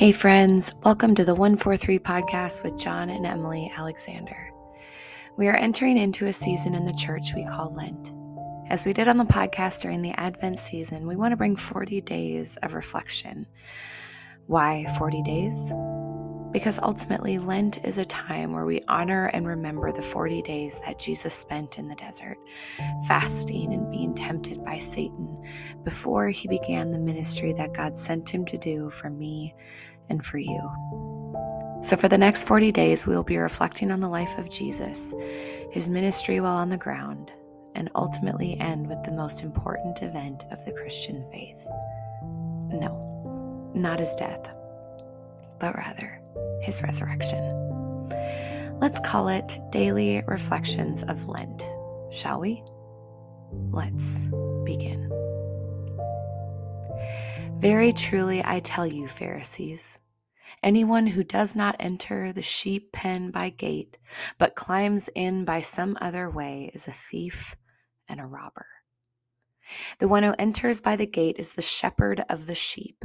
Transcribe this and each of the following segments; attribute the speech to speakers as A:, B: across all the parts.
A: Hey, friends, welcome to the 143 podcast with John and Emily Alexander. We are entering into a season in the church we call Lent. As we did on the podcast during the Advent season, we want to bring 40 days of reflection. Why 40 days? Because ultimately, Lent is a time where we honor and remember the 40 days that Jesus spent in the desert, fasting and being tempted by Satan before he began the ministry that God sent him to do for me and for you. So, for the next 40 days, we'll be reflecting on the life of Jesus, his ministry while on the ground, and ultimately end with the most important event of the Christian faith. No, not his death, but rather his resurrection. Let's call it Daily Reflections of Lent, shall we? Let's begin. Very truly, I tell you, Pharisees, anyone who does not enter the sheep pen by gate, but climbs in by some other way, is a thief and a robber. The one who enters by the gate is the shepherd of the sheep.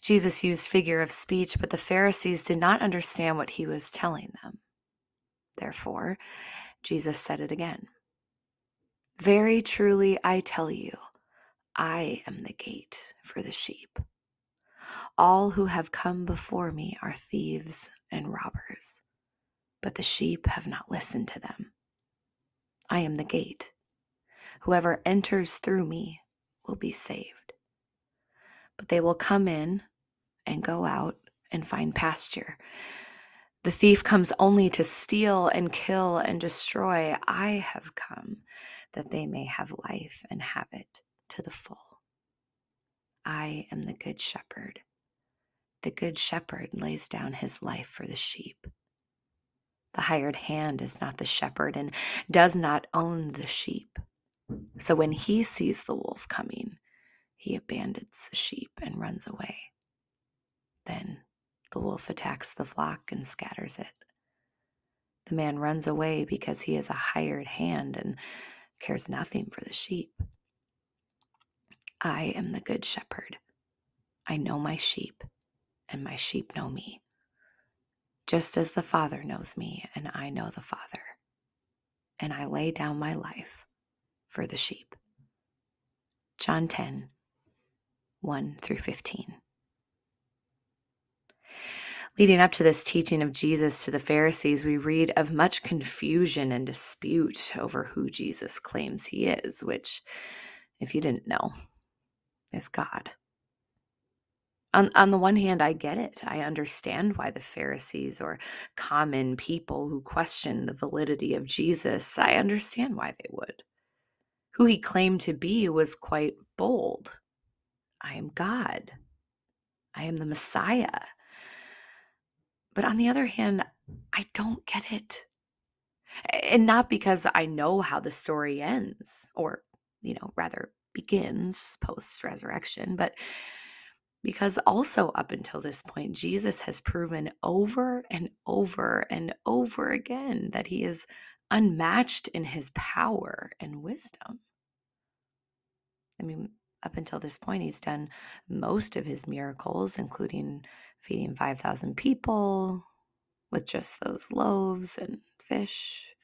A: Jesus used figure of speech, but the Pharisees did not understand what he was telling them. Therefore, Jesus said it again. Very truly, I tell you, I am the gate for the sheep. All who have come before me are thieves and robbers, but the sheep have not listened to them. I am the gate. Whoever enters through me will be saved but they will come in and go out and find pasture. The thief comes only to steal and kill and destroy. I have come that they may have life and have it to the full. I am the good shepherd. The good shepherd lays down his life for the sheep. The hired hand is not the shepherd and does not own the sheep. So when he sees the wolf coming, he abandons the sheep and runs away. Then the wolf attacks the flock and scatters it. The man runs away because he is a hired hand and cares nothing for the sheep. I am the good shepherd. I know my sheep, and my sheep know me, just as the Father knows me, and I know the Father. And I lay down my life for the sheep. John 10 1 through 15. Leading up to this teaching of Jesus to the Pharisees, we read of much confusion and dispute over who Jesus claims he is, which, if you didn't know, is God. On, on the one hand, I get it. I understand why the Pharisees or common people who question the validity of Jesus, I understand why they would. Who he claimed to be was quite bold I am God. I am the Messiah. But on the other hand, I don't get it. And not because I know how the story ends, or, you know, rather begins post resurrection, but because also up until this point, Jesus has proven over and over and over again that he is unmatched in his power and wisdom. I mean, up until this point, he's done most of his miracles, including feeding 5,000 people with just those loaves and fish.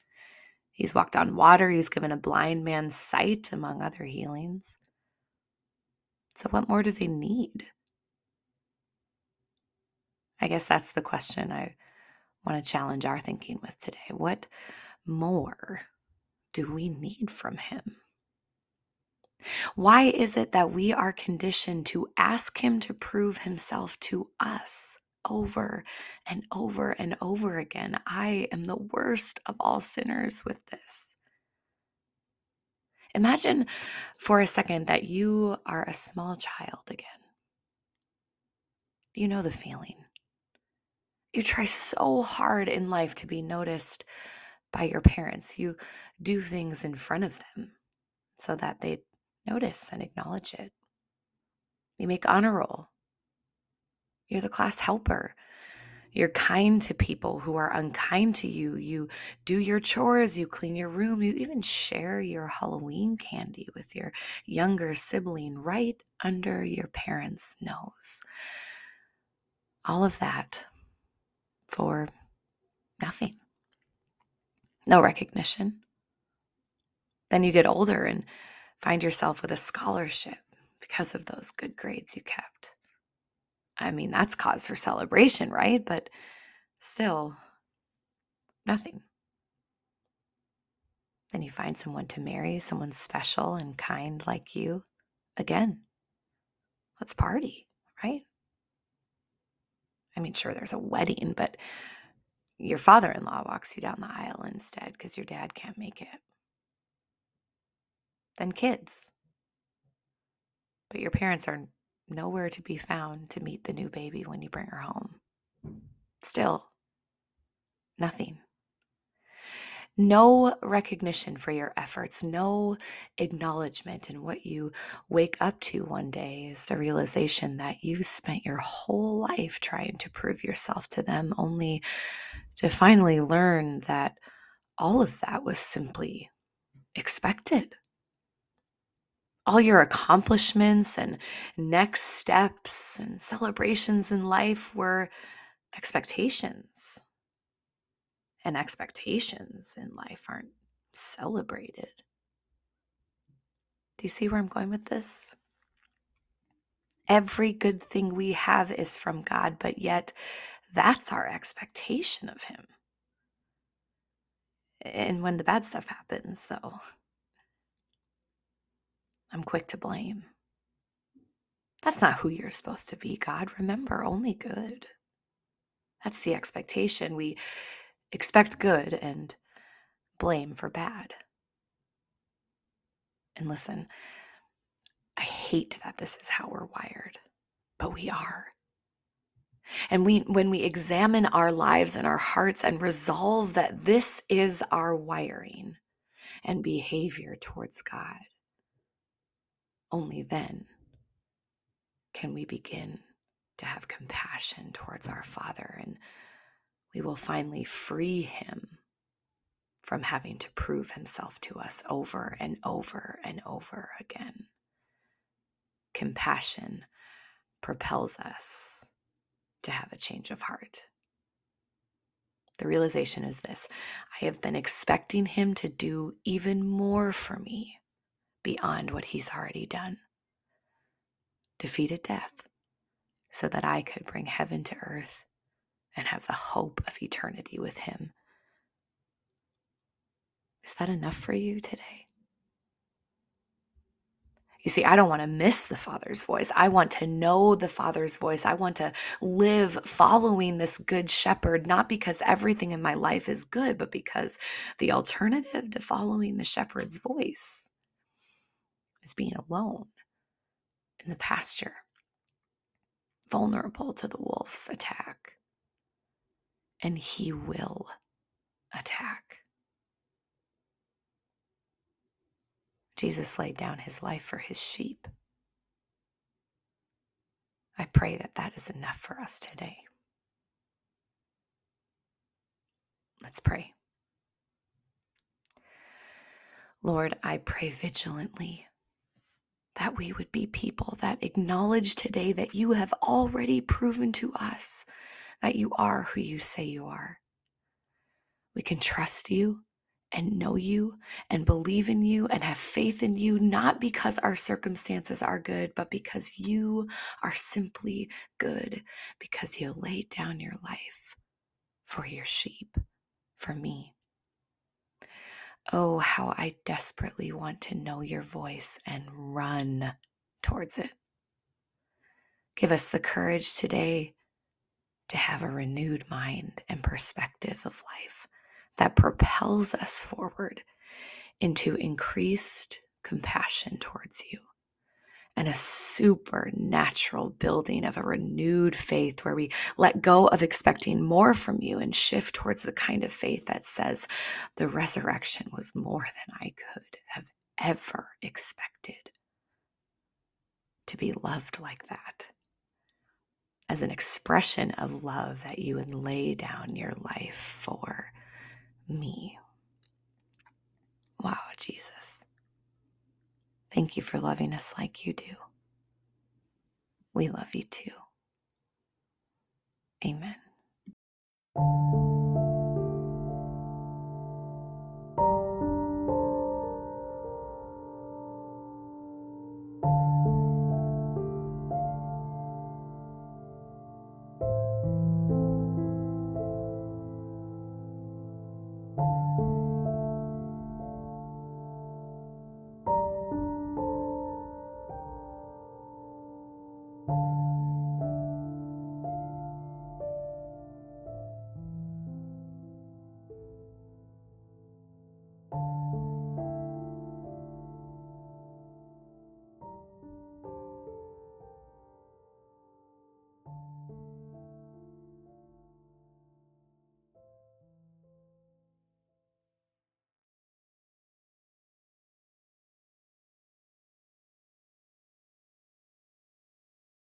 A: He's walked on water. He's given a blind man sight, among other healings. So, what more do they need? I guess that's the question I want to challenge our thinking with today. What more do we need from him? Why is it that we are conditioned to ask Him to prove Himself to us over and over and over again? I am the worst of all sinners with this. Imagine for a second that you are a small child again. You know the feeling. You try so hard in life to be noticed by your parents. You do things in front of them so that they notice and acknowledge it. You make honor roll. You're the class helper. You're kind to people who are unkind to you. You do your chores, you clean your room, you even share your Halloween candy with your younger sibling right under your parents' nose. All of that for nothing. No recognition. Then you get older and find yourself with a scholarship because of those good grades you kept. I mean, that's cause for celebration, right? But still, nothing. Then you find someone to marry, someone special and kind like you. Again, let's party, right? I mean, sure, there's a wedding, but your father in law walks you down the aisle instead because your dad can't make it. Then kids. But your parents are nowhere to be found to meet the new baby when you bring her home. Still, nothing. No recognition for your efforts, no acknowledgement in what you wake up to one day is the realization that you spent your whole life trying to prove yourself to them, only to finally learn that all of that was simply expected all your accomplishments and next steps and celebrations in life were expectations. And expectations in life aren't celebrated. Do you see where I'm going with this? Every good thing we have is from God, but yet that's our expectation of Him. And when the bad stuff happens, though, I'm quick to blame. That's not who you're supposed to be, God. Remember, only good. That's the expectation. We expect good and blame for bad. And listen, I hate that this is how we're wired, but we are. And we when we examine our lives and our hearts and resolve that this is our wiring and behavior towards God, only then can we begin to have compassion towards our Father, and we will finally free him from having to prove himself to us over and over and over again. Compassion propels us to have a change of heart. The realization is this I have been expecting him to do even more for me beyond what he's already done. Defeated death so that I could bring heaven to earth and have the hope of eternity with him. Is that enough for you today? You see, I don't want to miss the Father's voice. I want to know the Father's voice. I want to live following this good shepherd, not because everything in my life is good, but because the alternative to following the shepherd's voice is being alone in the pasture, vulnerable to the wolf's attack. And he will attack. Jesus laid down his life for his sheep. I pray that that is enough for us today. Let's pray. Lord, I pray vigilantly that we would be people that acknowledge today that you have already proven to us that you are who you say you are. We can trust you and know you and believe in you and have faith in you, not because our circumstances are good, but because you are simply good, because you laid down your life for your sheep, for me. Oh, how I desperately want to know your voice and run towards it. Give us the courage today to have a renewed mind and perspective of life that propels us forward into increased compassion towards you and a supernatural building of a renewed faith where we let go of expecting more from you and shift towards the kind of faith that says the resurrection was more than I could have ever expected. To be loved like that as an expression of love that you would lay down your life for me. Wow. Thank you for loving us like you do. We love you too. Amen.